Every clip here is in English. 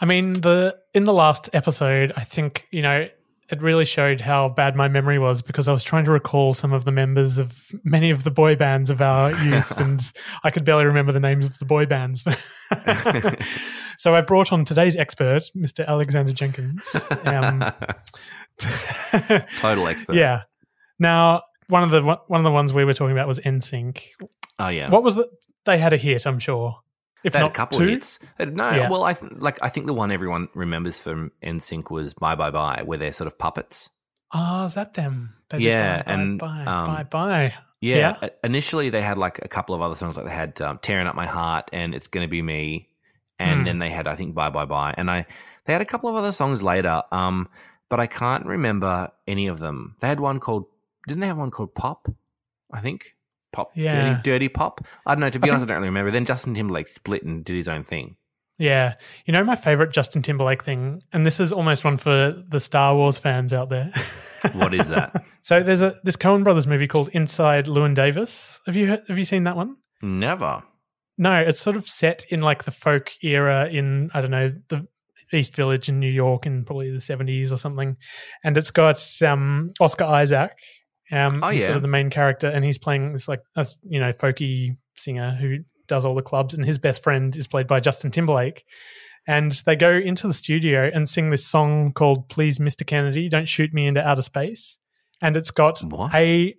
I mean, the in the last episode, I think you know it really showed how bad my memory was because I was trying to recall some of the members of many of the boy bands of our youth, and I could barely remember the names of the boy bands. so I've brought on today's expert, Mr. Alexander Jenkins. Um, Total expert. yeah. Now, one of the one of the ones we were talking about was NSYNC. Oh yeah. What was the? They had a hit, I'm sure. If They had not a couple two. of hits. Uh, No, Yeah. well, I th- like. I think the one everyone remembers from NSYNC was "Bye Bye Bye," where they're sort of puppets. Oh, is that them? Baby, Yeah, bye, bye, and, bye, um, bye, bye. Yeah. uh, Initially, they had like a couple of other songs, like they had um, "Tearing Up My Heart" and "It's Gonna Be Me," and Hmm. then they had, I think, "Bye Bye Bye," and I they had a couple of other songs later, um, but I can't remember any of them. They had one called, didn't they have one called "Pop"? I think "Pop," Yeah. dirty, dirty pop. I don't know. To be I honest, I don't really remember. Then Justin Timberlake split and did his own thing. Yeah. You know, my favorite Justin Timberlake thing, and this is almost one for the Star Wars fans out there. What is that? so there's a this Coen Brothers movie called Inside Llewyn Davis. Have you have you seen that one? Never. No, it's sort of set in like the folk era in I don't know the East Village in New York in probably the 70s or something, and it's got um, Oscar Isaac. Um, Oh, yeah. sort of the main character, and he's playing this like a you know folky singer who does all the clubs, and his best friend is played by Justin Timberlake. And they go into the studio and sing this song called "Please, Mr. Kennedy, Don't Shoot Me into Outer Space," and it's got What? a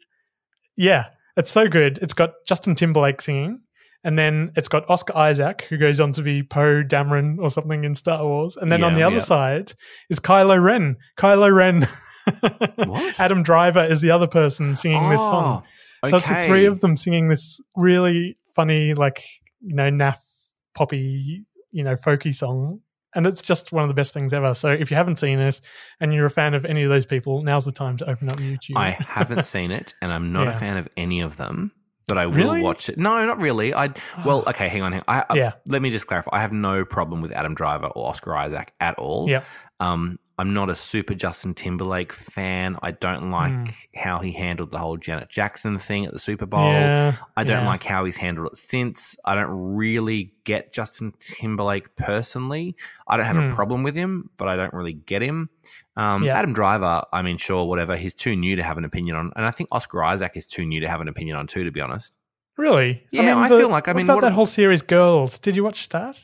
yeah, it's so good. It's got Justin Timberlake singing, and then it's got Oscar Isaac, who goes on to be Poe Dameron or something in Star Wars. And then on the other yeah. side is Kylo Ren. Kylo Ren. What? Adam Driver is the other person singing this song. Oh, So it's the three of them singing this really funny, like, you know, naff, poppy, you know, folky song. And it's just one of the best things ever. So if you haven't seen it and you're a fan of any of those people, now's the time to open up YouTube. I haven't seen it, and I'm not Yeah. a fan of any of them. But I will Really? watch it. No, not really. I well, okay, hang on. Hang on. I, I- Yeah. let me just clarify. I have no problem with Adam Driver or Oscar Isaac at all. Yep. Um, I'm not a super Justin Timberlake fan. I don't like Hmm. how he handled the whole Janet Jackson thing at the Super Bowl. Yeah, I don't yeah. like how he's handled it since. I don't really get Justin Timberlake personally. I don't have Hmm. a problem with him, but I don't really get him. Um, Yeah. Adam Driver, I mean, sure, whatever. He's too new to have an opinion on, and I think Oscar Isaac is too new to have an opinion on too. To be honest, Really? Yeah, I the- feel like- I what mean, about what- that whole series, Girls? Did you watch that?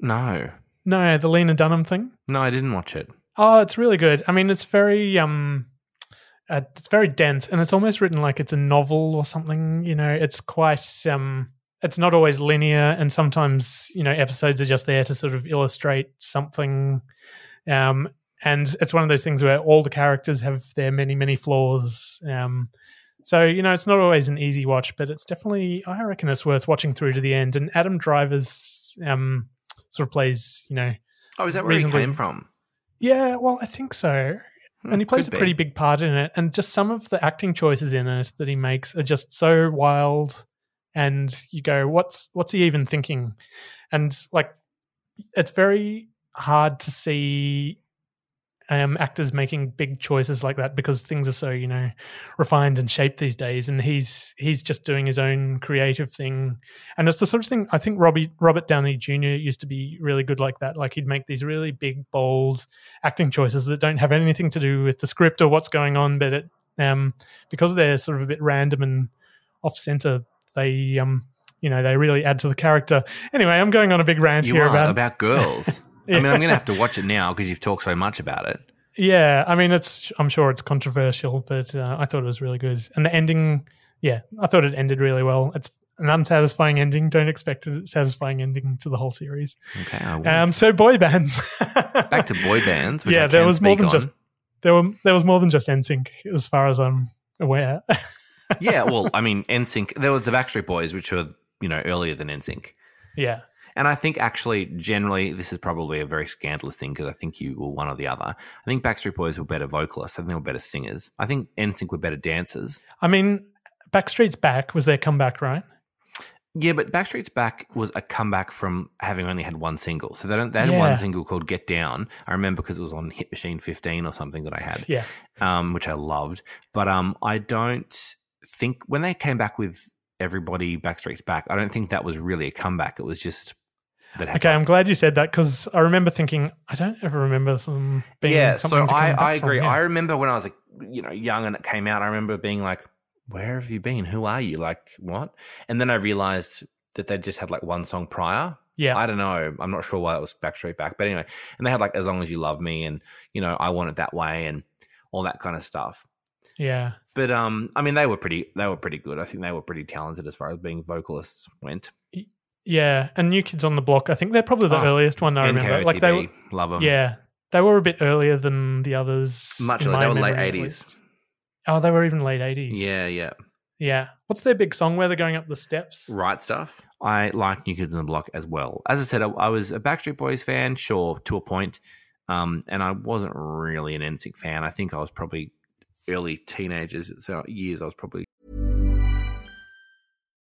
no, No, the Lena Dunham thing. No, I didn't watch it. Oh, it's really good. I mean, it's very um, uh, it's very dense, and it's almost written like it's a novel or something. You know, it's quite um, it's not always linear, and sometimes you know episodes are just there to sort of illustrate something. Um, and it's one of those things where all the characters have their many many flaws. Um, so you know, it's not always an easy watch, but it's definitely I reckon it's worth watching through to the end. And Adam Driver's um, sort of plays, you know, Oh, is that where Reasonably- he came from? yeah, well, I think so. Hmm, and he plays a be. pretty big part in it. And just some of the acting choices in it that he makes are just so wild. And you go, what's what's he even thinking? And like, it's very hard to see um, actors making big choices like that because things are so you know refined and shaped these days, and he's he's just doing his own creative thing, and it's the sort of thing I think Robbie Robert Downey Jr. used to be really good like that. Like he'd make these really big, bold acting choices that don't have anything to do with the script or what's going on, but it um, because they're sort of a bit random and off center, they um, you know they really add to the character. Anyway, I'm going on a big rant You here about about girls. I mean, I'm going to have to watch it now because you've talked so much about it. Yeah, I mean, it's. I'm sure it's controversial, but uh, I thought it was really good, and the ending. Yeah, I thought it ended really well. It's an unsatisfying ending. Don't expect a satisfying ending to the whole series. Okay. Um, so boy bands. Back to boy bands. Which yeah, there was more than on. just there were there was more than just NSYNC as far as I'm aware. yeah, well, I mean, NSYNC. There was the Backstreet Boys, which were you know earlier than NSYNC. yeah, And I think actually, generally, this is probably a very scandalous thing because I think you were one or the other. I think Backstreet Boys were better vocalists. I think they were better singers. I think NSYNC were better dancers. I mean, Backstreet's Back was their comeback, right? Yeah, but Backstreet's Back was a comeback from having only had one single. So they, don't, they had Yeah. one single called Get Down. I remember because it was on Hit Machine 15 or something that I had. Yeah, um, which I loved. But um, I don't think when they came back with everybody Backstreet's back, I don't think that was really a comeback. It was just that. Okay, I'm glad you said that because I remember thinking I don't ever remember them being yeah. something So I, I from, agree. yeah. I remember when I was you know young and it came out. I remember being like, "Where have you been? Who are you? Like what?" And then I realized that they just had like one song prior. yeah, I don't know. I'm not sure why it was Backstreet Back, but anyway, and they had like "As Long as You Love Me" and you know "I Want It That Way" and all that kind of stuff. yeah, But um, I mean, they were pretty. They were pretty good. I think they were pretty talented as far as being vocalists went. Yeah. And New Kids on the Block, I think they're probably the Oh, earliest one I remember. Like they, were, love them. yeah, they were a bit earlier than the others. much earlier. They were late eighties. Oh, they were even late eighties. Yeah, yeah. yeah. What's their big song where they're going up the steps? Right stuff. I like New Kids on the Block as well. As I said, I, I was a Backstreet Boys fan, sure, to a point, um, and I wasn't really an NSYNC fan. I think I was probably early teenagers, so years. I was probably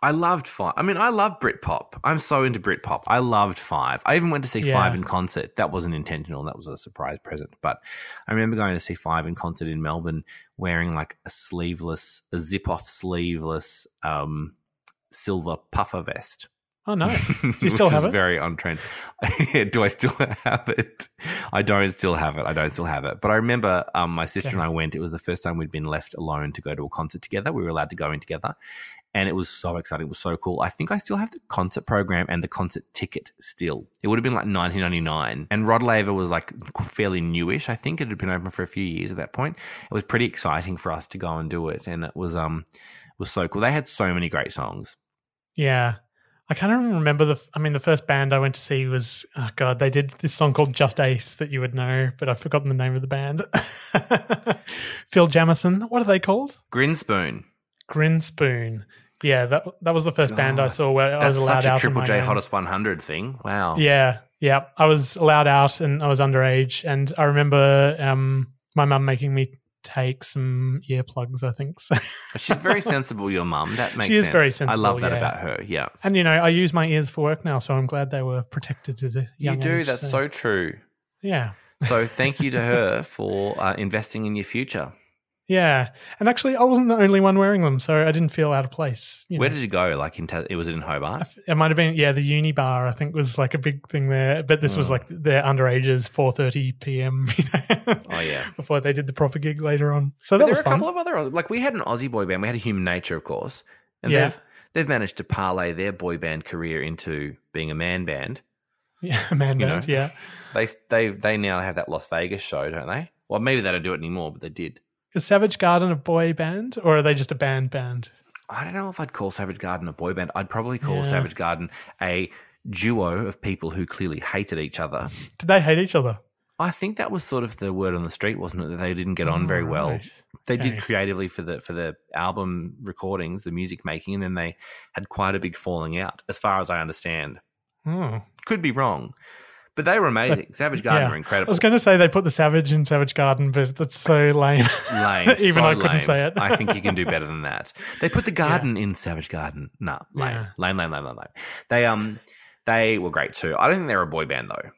I loved Five. I mean, I love Britpop. I'm so into Britpop. I loved Five. I even went to see Yeah. Five in concert. That wasn't intentional. That was a surprise present. But I remember going to see Five in concert in Melbourne, wearing like a sleeveless, a zip-off sleeveless, um, silver puffer vest. Oh, nice. Do you still have it? Very on trend. Do I still have it? I don't still have it. I don't still have it. But I remember um, my sister and I went. It was the first time we'd been left alone to go to a concert together. We were allowed to go in together, and it was so exciting. It was so cool. I think I still have the concert program and the concert ticket still. It would have been like 1999, and Rod Laver was like fairly newish. I think it had been open for a few years at that point. It was pretty exciting for us to go and do it, and it was um it was so cool. They had so many great songs. Yeah. I can't even remember the. I mean, the first band I went to see was oh god, they did this song called "Just Ace" that you would know, but I've forgotten the name of the band. Phil Jamieson. What are they called? Grinspoon. Grinspoon. Yeah, that that was the first band I saw where I was That's allowed such a out. Triple J. Hottest 100 thing. Wow. Yeah, yeah. I was allowed out and I was underage, and I remember um, my mum making me take some earplugs. I think so. She's very sensible, your mum. That makes She is sense. very sensible. I love that yeah. about her. Yeah. and you know, I use my ears for work now, so I'm glad they were protected at a You do. age, That's so true. yeah. So thank you to her for uh, investing in your future. Yeah, and actually, I wasn't the only one wearing them, so I didn't feel out of place. You Where know. did you go? Like in Ta- it was it in Hobart? It might have been yeah, the uni bar I think was like a big thing there, but this Mm. was like their underages, four thirty p.m. You know, Oh yeah. before they did the proper gig later on. So But that there was a fun. couple of other like we had an Aussie boy band. We had a Human Nature, of course, and Yeah. they've they've managed to parlay their boy band career into being a man band. yeah, a man You band, know? yeah. They they they now have that Las Vegas show, don't they? Well, maybe they don't do it anymore, but they did. Is Savage Garden a boy band or are they just a band band? I don't know if I'd call Savage Garden a boy band. I'd probably call Yeah. Savage Garden a duo of people who clearly hated each other. Did they hate each other? I think that was sort of the word on the street, wasn't it? That they didn't get on very oh, well. Oh, Right. They Okay. did creatively for the for the album recordings, the music making, and then they had quite a big falling out, as far as I understand. Oh. Could be wrong, but they were amazing. Savage Garden Yeah. were I was going to say they put the Savage in Savage Garden, but that's so lame. lame. Even so I couldn't lame. say it. I think you can do better than that. They put the garden in Savage Garden. Nah, lame. Yeah. lame, lame, lame, lame, lame. They um they were great too. I don't think they're a boy band though.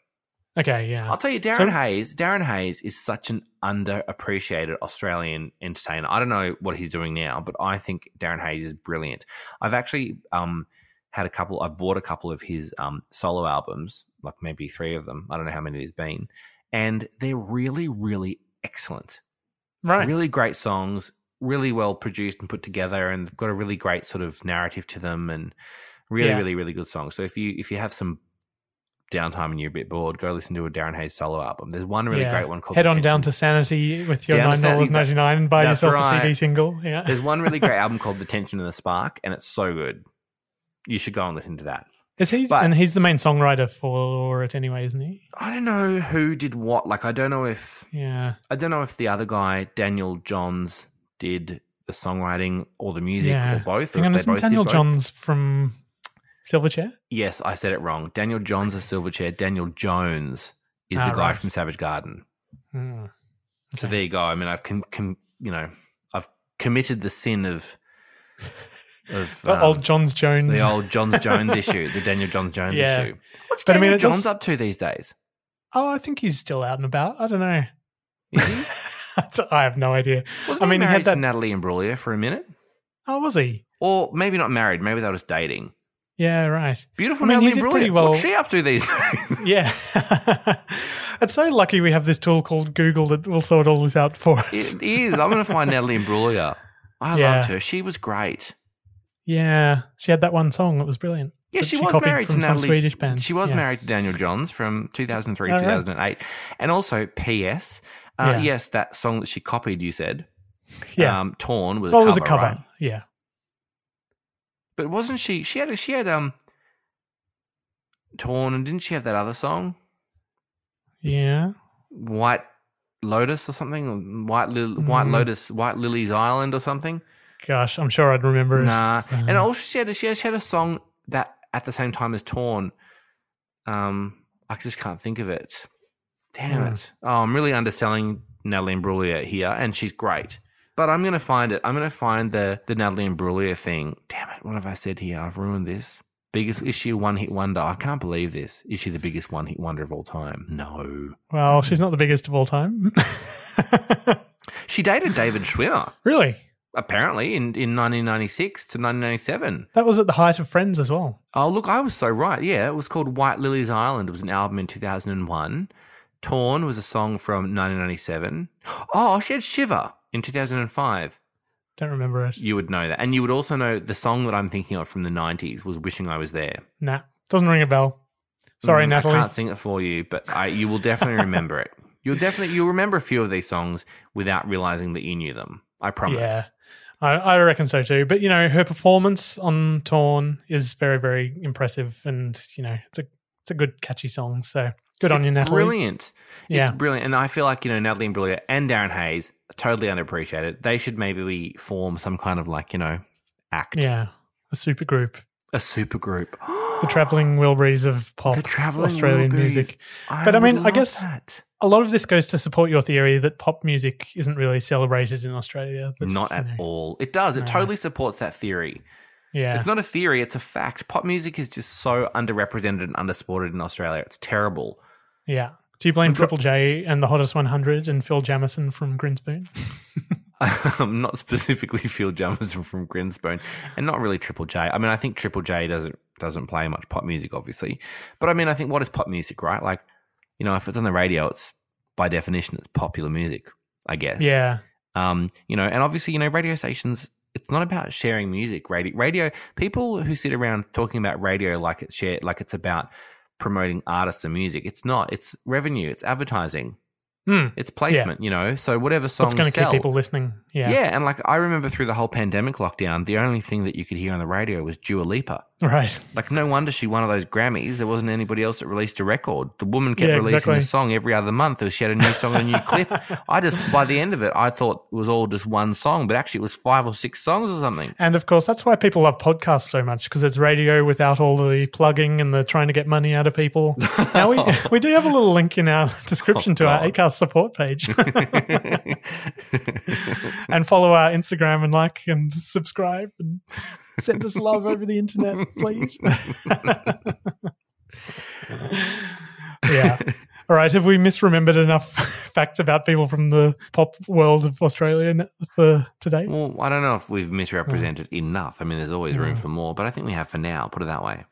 okay, yeah. I'll tell you, Darren So- Hayes. Darren Hayes is such an underappreciated Australian entertainer. I don't know what he's doing now, but I think Darren Hayes is brilliant. I've actually um had a couple. I've bought a couple of his um solo albums, like maybe three of them. I don't know how many there's been, and they're really, really excellent. right. Really great songs, really well produced and put together, and they've got a really great sort of narrative to them, and really, Yeah. really, really good songs. So if you if you have some downtime and you're a bit bored, go listen to a Darren Hayes solo album. There's one really Yeah. great one called Head on down to Sanity with your Down nine dollars ninety nine and buy yourself right. a CD single. Yeah. There's one really great album called The Tension and the Spark, and it's so good. You should go and listen to that. Is he But- and he's the main songwriter for it anyway, isn't he? I don't know who did what. Like I don't know if Yeah. I don't know if the other guy, Daniel Johns, did the songwriting or the music yeah. or both. Or Hang on, if they isn't both Daniel both. Johns from Silverchair? Yes, I said it wrong. Daniel Johns is Silverchair. Daniel Jones is Ah, the guy right. from Savage Garden. Hmm. So there you go. I mean, I've com- com- you know, I've committed the sin of of The um, old Johns Jones. the old Johns Jones issue, the Daniel Johns Jones Yeah. issue. What's But I mean, it does- Johns up to these days? Oh, I think he's still out and about. I don't know. Is he? I have no idea. Wasn't I mean, he he married had that. to Natalie Imbruglia for a minute, oh, was he? or maybe not married. Maybe they were just dating. Yeah, right. Beautiful I mean, Natalie he Imbruglia. pretty well. What's she up to these days? Yeah. it's so lucky we have this tool called Google that will sort all this out for us. it is. I'm going to find Natalie Imbruglia. I Yeah. loved her. She was great. Yeah, she had that one song that was brilliant. Yeah, that she, was married from to some Natalie. Swedish band. She was Yeah. married to Daniel Johns from 2003 Oh, right. 2008. And also, P.S. Uh, Yeah. Yes, that song that she copied, you said, Yeah. um, Torn was well, a it was a cover, cover. right? Yeah. But wasn't she? She had she had um Torn, and didn't she have that other song, Yeah. White Lotus or something? White Lil White Mm. Lotus, White Lily's Island or something? Gosh, I'm sure I'd remember Nah. it. And also, she had she had, she had a song that at the same time as Torn. Um, I just can't think of it. Damn Hmm. it! Oh, I'm really underselling Natalie Imbruglia here, and she's great. But I'm gonna find it. I'm gonna find the the Natalie Imbruglia thing. Damn it! What have I said here? I've ruined this. Biggest is she a one hit wonder? I can't believe this. Is she the biggest one hit wonder of all time? No. well, she's not the biggest of all time. She dated David Schwimmer. really? Apparently, in, in 1996 to 1997. That was at the height of Friends as well. Oh, look, I was so right. Yeah, it was called White Lily's Island. It was an album in 2001. Torn was a song from 1997. Oh, she had Shiver in 2005. Don't remember it. You would know that. And you would also know the song that I'm thinking of from the 90s was Wishing I Was There. Nah, doesn't ring a bell. Sorry, Mm, Natalie. I can't sing it for you, but I, you will definitely remember it. You'll definitely you'll remember a few of these songs without realizing that you knew them. I promise. Yeah, I, I reckon so too. But you know, her performance on Torn is very, very impressive, and you know, it's a it's a good, catchy song. So good on you, Natalie. Brilliant. Yeah. It's brilliant. And I feel like, you know, Natalie Imbruglia and Darren Hayes totally underappreciated. They should maybe form some kind of like, you know, act. Yeah, a super group, A super group. the traveling Wilburys of pop The traveling Australian Wilburys. music. I but I mean, I guess that. A lot of this goes to support your theory that pop music isn't really celebrated in Australia. That's, Not at all. It does. It No. totally supports that theory. Yeah, It's not a theory, it's a fact. Pop music is just so underrepresented and undersupported in Australia. It's terrible. yeah. Do you blame Triple J and the Hottest 100 and Phil Jamieson from Grinspoon? um, not specifically Phil Jamieson from Grinspoon, and not really Triple J. I mean, I think Triple J doesn't doesn't play much pop music, obviously. But I mean, I think what is pop music, right? Like, you know, if it's on the radio, it's by definition it's popular music, I guess. Yeah, Um, you know, and obviously, you know, radio stations. It's not about sharing music. Radio, radio. People who sit around talking about radio like it's share, like it's about promoting artists and music. It's not. It's revenue. It's advertising. Hmm. It's placement. You know, so whatever songs what's going to keep people listening? Yeah, yeah, and like I remember through the whole pandemic lockdown, the only thing that you could hear on the radio was Dua Lipa. right. Like, no wonder she won all those Grammys. There wasn't anybody else that released a record. The woman kept Yeah, releasing exactly. a song every other month. Or she had a new song, and a new clip. I just, by the end of it, I thought it was all just one song, but actually it was five or six songs or something. And of course, that's why people love podcasts so much because it's radio without all the plugging and the trying to get money out of people. now we we do have a little link in our description Oh, to our Acast support page, and follow our Instagram and like and subscribe and send us love over the internet, please. yeah. All right. Have we misremembered enough facts about people from the pop world of Australia for today? well, I don't know if we've misrepresented Hmm. enough. I mean, there's always room for more, but I think we have for now. Put it that way.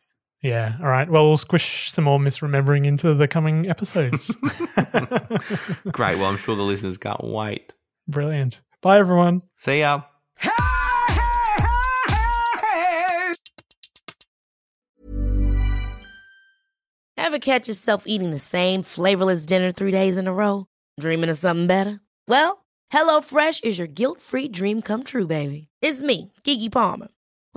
Yeah. All right. Well, we'll squish some more misremembering into the coming episodes. Great. Well, I'm sure the listeners can't wait. Brilliant. Bye, everyone. See ya. Ever catch yourself eating the same flavorless dinner three days in a row? Dreaming of something better? Well, HelloFresh is your guilt-free dream come true, baby. It's me, Keke Palmer.